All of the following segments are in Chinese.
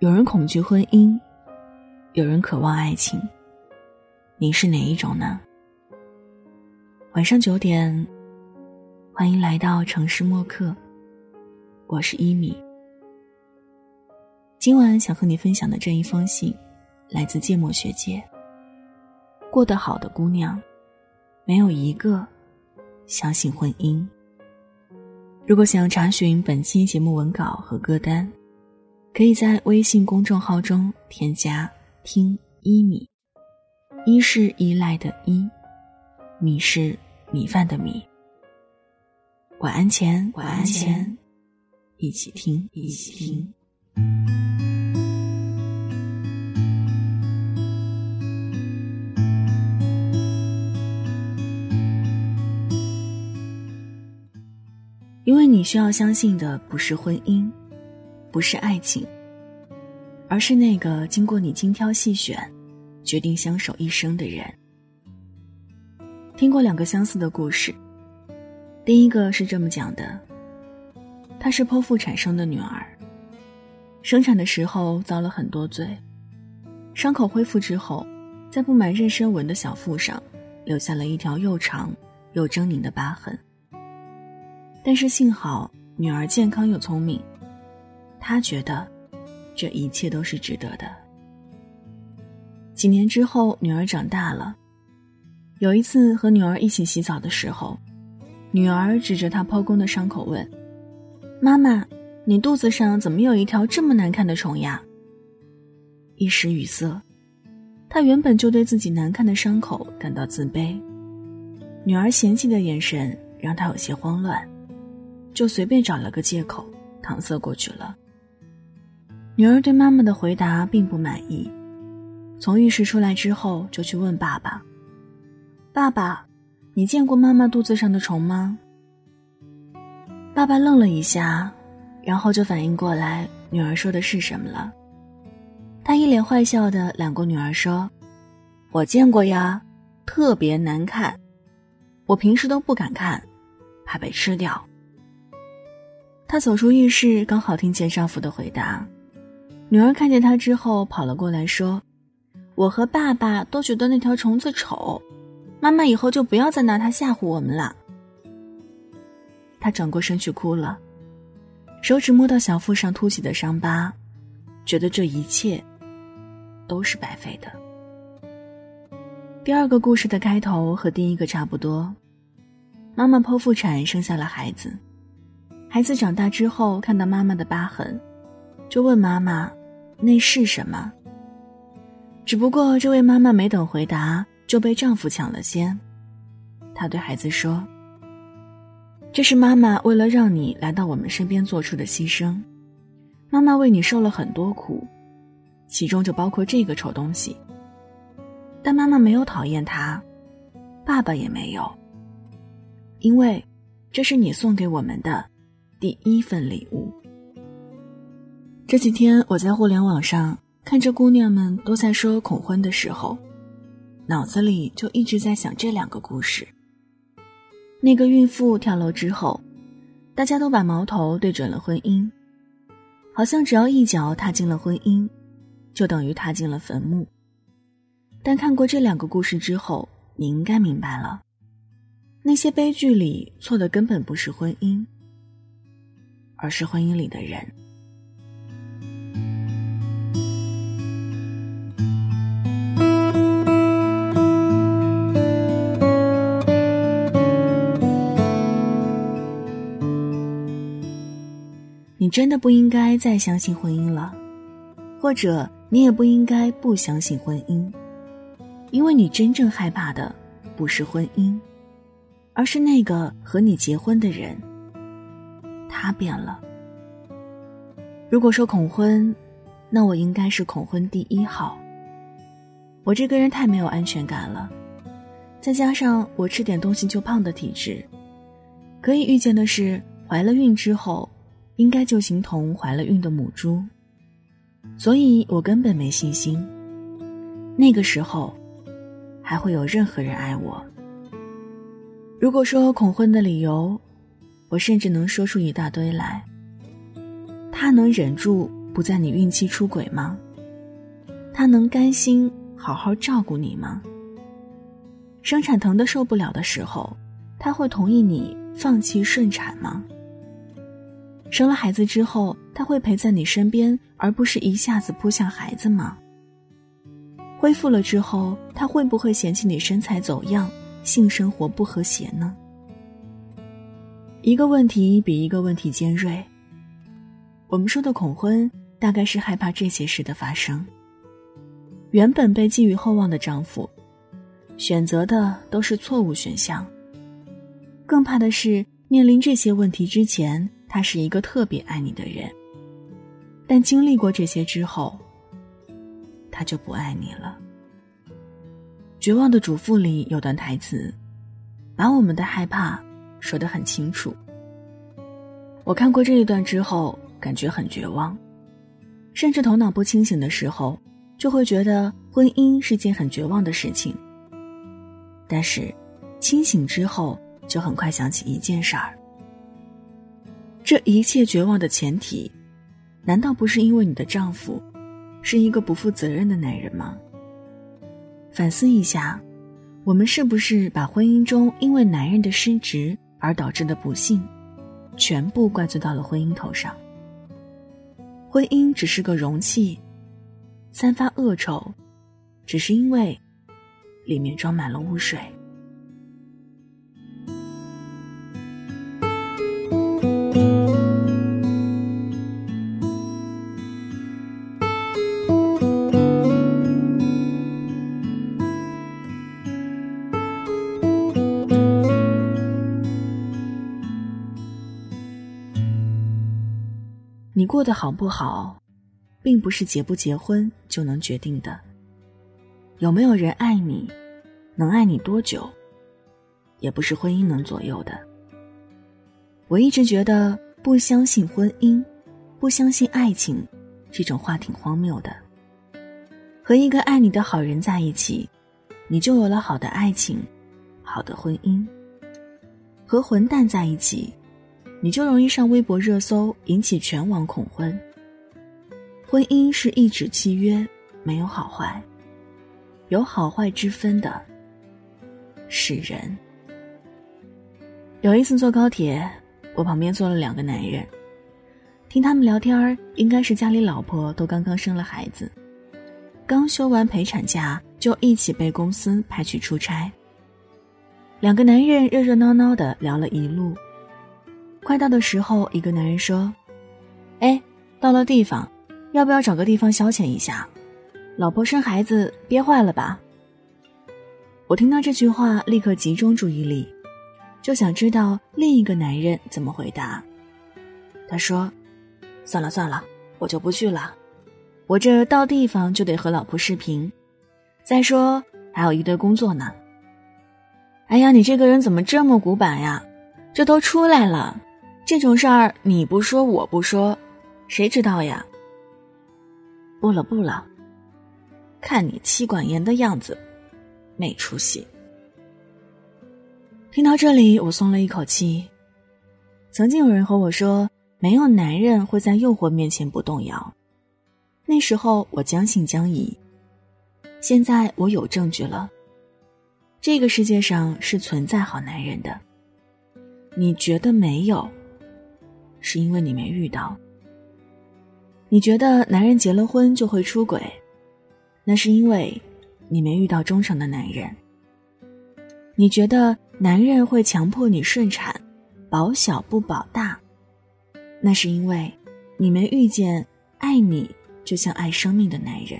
有人恐惧婚姻，有人渴望爱情。你是哪一种呢？晚上九点，欢迎来到城市默客。我是一米。今晚想和你分享的这一封信，来自芥末学姐。过得好的姑娘，没有一个相信婚姻。如果想要查询本期节目文稿和歌单，可以在微信公众号中添加“听一米”，一是依赖的依，米是米饭的米。晚安前，晚安前，一起听，一起听。因为你需要相信的不是婚姻，不是爱情，而是那个经过你精挑细选，决定相守一生的人。听过两个相似的故事，第一个是这么讲的：她是剖腹产生的女儿，生产的时候遭了很多罪，伤口恢复之后，在布满妊娠纹的小腹上，留下了一条又长又狰狞的疤痕。但是幸好女儿健康又聪明，她觉得这一切都是值得的。几年之后，女儿长大了，有一次和女儿一起洗澡的时候，女儿指着她剖宫的伤口问：“妈妈，你肚子上怎么有一条这么难看的虫呀？”一时语塞，她原本就对自己难看的伤口感到自卑，女儿嫌弃的眼神让她有些慌乱。就随便找了个借口搪塞过去了。女儿对妈妈的回答并不满意，从浴室出来之后就去问爸爸：“爸爸，你见过妈妈肚子上的虫吗？”爸爸愣了一下，然后就反应过来女儿说的是什么了。他一脸坏笑的揽过女儿说：“我见过呀，特别难看，我平时都不敢看，怕被吃掉。”她走出浴室，刚好听见丈夫的回答。女儿看见他之后，跑了过来，说：“我和爸爸都觉得那条虫子丑，妈妈以后就不要再拿它吓唬我们了。”她转过身去哭了，手指摸到小腹上凸起的伤疤，觉得这一切都是白费的。第二个故事的开头和第一个差不多，妈妈剖腹产生下了孩子。孩子长大之后，看到妈妈的疤痕，就问妈妈：“那是什么？”只不过这位妈妈没等回答，就被丈夫抢了先。她对孩子说：“这是妈妈为了让你来到我们身边做出的牺牲。妈妈为你受了很多苦，其中就包括这个丑东西。但妈妈没有讨厌他，爸爸也没有，因为这是你送给我们的。”第一份礼物。这几天我在互联网上看着姑娘们都在说恐婚的时候，脑子里就一直在想这两个故事。那个孕妇跳楼之后，大家都把矛头对准了婚姻，好像只要一脚踏进了婚姻，就等于踏进了坟墓。但看过这两个故事之后，你应该明白了，那些悲剧里错的根本不是婚姻。而是婚姻里的人。你真的不应该再相信婚姻了，或者你也不应该不相信婚姻，因为你真正害怕的不是婚姻，而是那个和你结婚的人。他变了。如果说恐婚，那我应该是恐婚第一号。我这个人太没有安全感了，再加上我吃点东西就胖的体质，可以预见的是，怀了孕之后，应该就形同怀了孕的母猪，所以我根本没信心。那个时候，还会有任何人爱我？如果说恐婚的理由，我甚至能说出一大堆来。他能忍住不在你孕期出轨吗？他能甘心好好照顾你吗？生产疼的受不了的时候，他会同意你放弃顺产吗？生了孩子之后，他会陪在你身边，而不是一下子扑向孩子吗？恢复了之后，他会不会嫌弃你身材走样、性生活不和谐呢？一个问题比一个问题尖锐。我们说的恐婚，大概是害怕这些事的发生。原本被寄予厚望的丈夫，选择的都是错误选项。更怕的是，面临这些问题之前，他是一个特别爱你的人，但经历过这些之后，他就不爱你了。《绝望的主妇》里有段台词，把我们的害怕说得很清楚。我看过这一段之后。感觉很绝望，甚至头脑不清醒的时候，就会觉得婚姻是件很绝望的事情。但是，清醒之后，就很快想起一件事儿：这一切绝望的前提，难道不是因为你的丈夫是一个不负责任的男人吗？反思一下，我们是不是把婚姻中因为男人的失职而导致的不幸，全部怪罪到了婚姻头上？婚姻只是个容器，散发恶臭，只是因为里面装满了污水。过得好不好，并不是结不结婚就能决定的。有没有人爱你，能爱你多久，也不是婚姻能左右的。我一直觉得不相信婚姻，不相信爱情，这种话挺荒谬的。和一个爱你的好人在一起，你就有了好的爱情，好的婚姻。和混蛋在一起。你就容易上微博热搜，引起全网恐婚。婚姻是一纸契约，没有好坏，有好坏之分的是人。有一次坐高铁，我旁边坐了两个男人，听他们聊天儿，应该是家里老婆都刚刚生了孩子，刚休完陪产假，就一起被公司派去出差。两个男人热热闹闹的聊了一路。快到的时候，一个男人说：“哎，到了地方，要不要找个地方消遣一下？老婆生孩子憋坏了吧？”我听到这句话，立刻集中注意力，就想知道另一个男人怎么回答。他说：“算了算了，我就不去了。我这到地方就得和老婆视频，再说还有一堆工作呢。”哎呀，你这个人怎么这么古板呀？这都出来了。这种事儿你不说我不说，谁知道呀？不了不了，看你妻管严的样子，没出息。听到这里，我松了一口气。曾经有人和我说，没有男人会在诱惑面前不动摇。那时候我将信将疑。现在我有证据了，这个世界上是存在好男人的。你觉得没有？是因为你没遇到。你觉得男人结了婚就会出轨，那是因为你没遇到忠诚的男人。你觉得男人会强迫你顺产，保小不保大，那是因为你没遇见爱你就像爱生命的男人。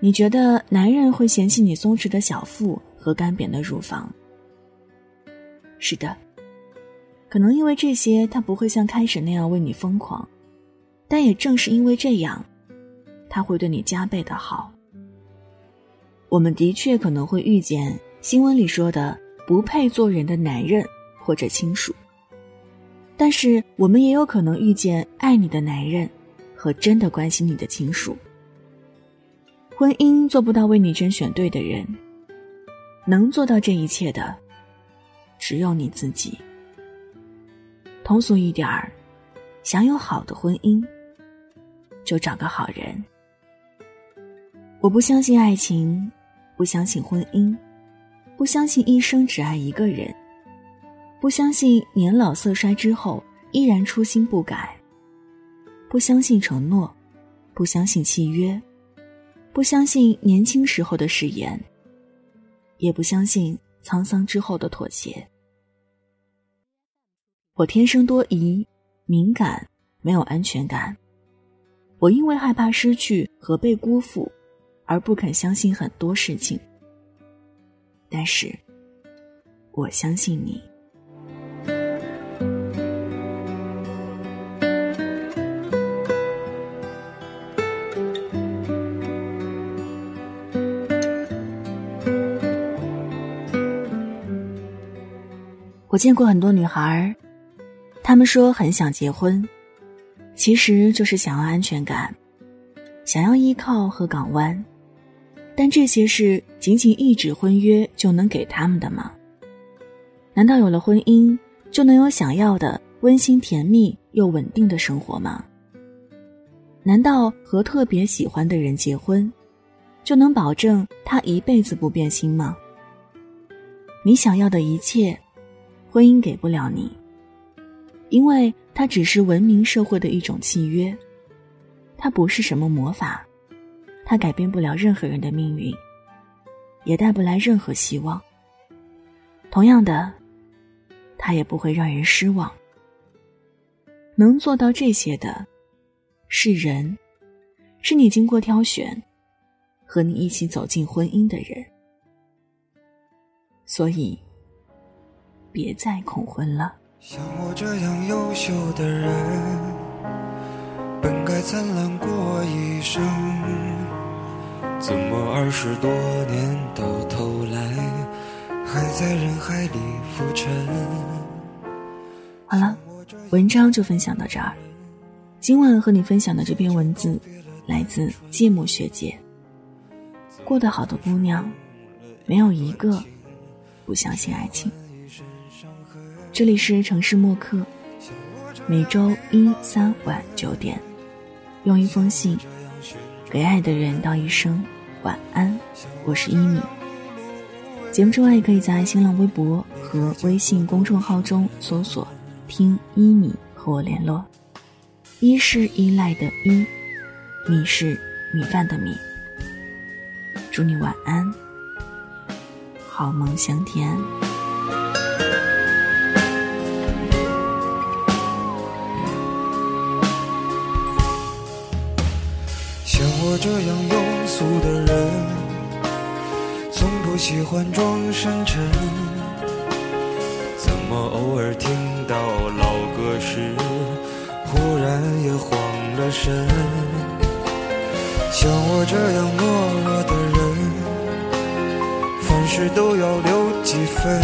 你觉得男人会嫌弃你松弛的小腹和干瘪的乳房，是的。可能因为这些，他不会像开始那样为你疯狂，但也正是因为这样，他会对你加倍的好。我们的确可能会遇见新闻里说的不配做人的男人或者亲属，但是我们也有可能遇见爱你的男人和真的关心你的亲属。婚姻做不到为你甄选对的人，能做到这一切的，只有你自己。通俗一点儿，想有好的婚姻，就找个好人。我不相信爱情，不相信婚姻，不相信一生只爱一个人，不相信年老色衰之后依然初心不改，不相信承诺，不相信契约，不相信年轻时候的誓言，也不相信沧桑之后的妥协。我天生多疑、敏感，没有安全感。我因为害怕失去和被辜负，而不肯相信很多事情。但是，我相信你。我见过很多女孩他，们说很想结婚。其实就是想要安全感，想要依靠和港湾，但这些是仅仅一纸婚约就能给他们的吗？难道有了婚姻就能有想要的温馨甜蜜又稳定的生活吗？难道和特别喜欢的人结婚，就能保证他一辈子不变心吗？你想要的一切，婚姻给不了你。因为它只是文明社会的一种契约，它不是什么魔法，它改变不了任何人的命运，也带不来任何希望。同样的，它也不会让人失望。能做到这些的，是人，是你经过挑选，和你一起走进婚姻的人。所以，别再恐婚了。像我这样优秀的人，本该灿烂过一生，怎么二十多年到头来，还在人海里浮沉？好了，文章就分享到这儿。今晚和你分享的这篇文字，来自芥末学姐。过得好的姑娘，没有一个不相信爱情。这里是城市默客，每周一、三晚九点，用一封信给爱的人道一声晚安。我是一米。节目之外，也可以在新浪微博和微信公众号中搜索“听一米”和我联络。一是依赖的依，米是米饭的米。祝你晚安，好梦香甜。像我这样庸俗的人，从不喜欢装深沉。怎么偶尔听到老歌时，忽然也慌了神？像我这样懦弱的人，凡事都要留几分。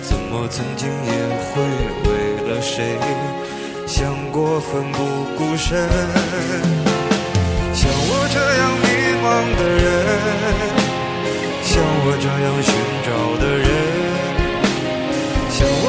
怎么曾经也会为了谁，想过奋不顾身？像我这样迷茫的人，像我这样寻找的人，像我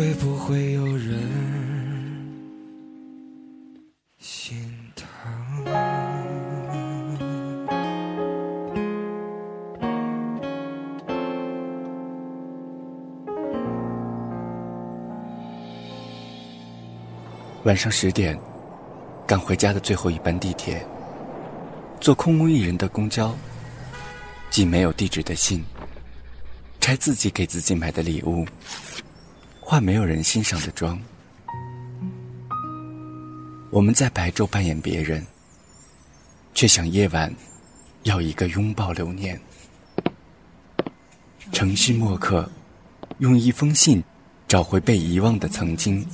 会不会有人心疼？晚上十点，赶回家的最后一班地铁，坐空无一人的公交，寄没有地址的信，拆自己给自己买的礼物。化没有人欣赏的妆，我们在白昼扮演别人，却想夜晚要一个拥抱留念。城市墨客，用一封信找回被遗忘的曾经。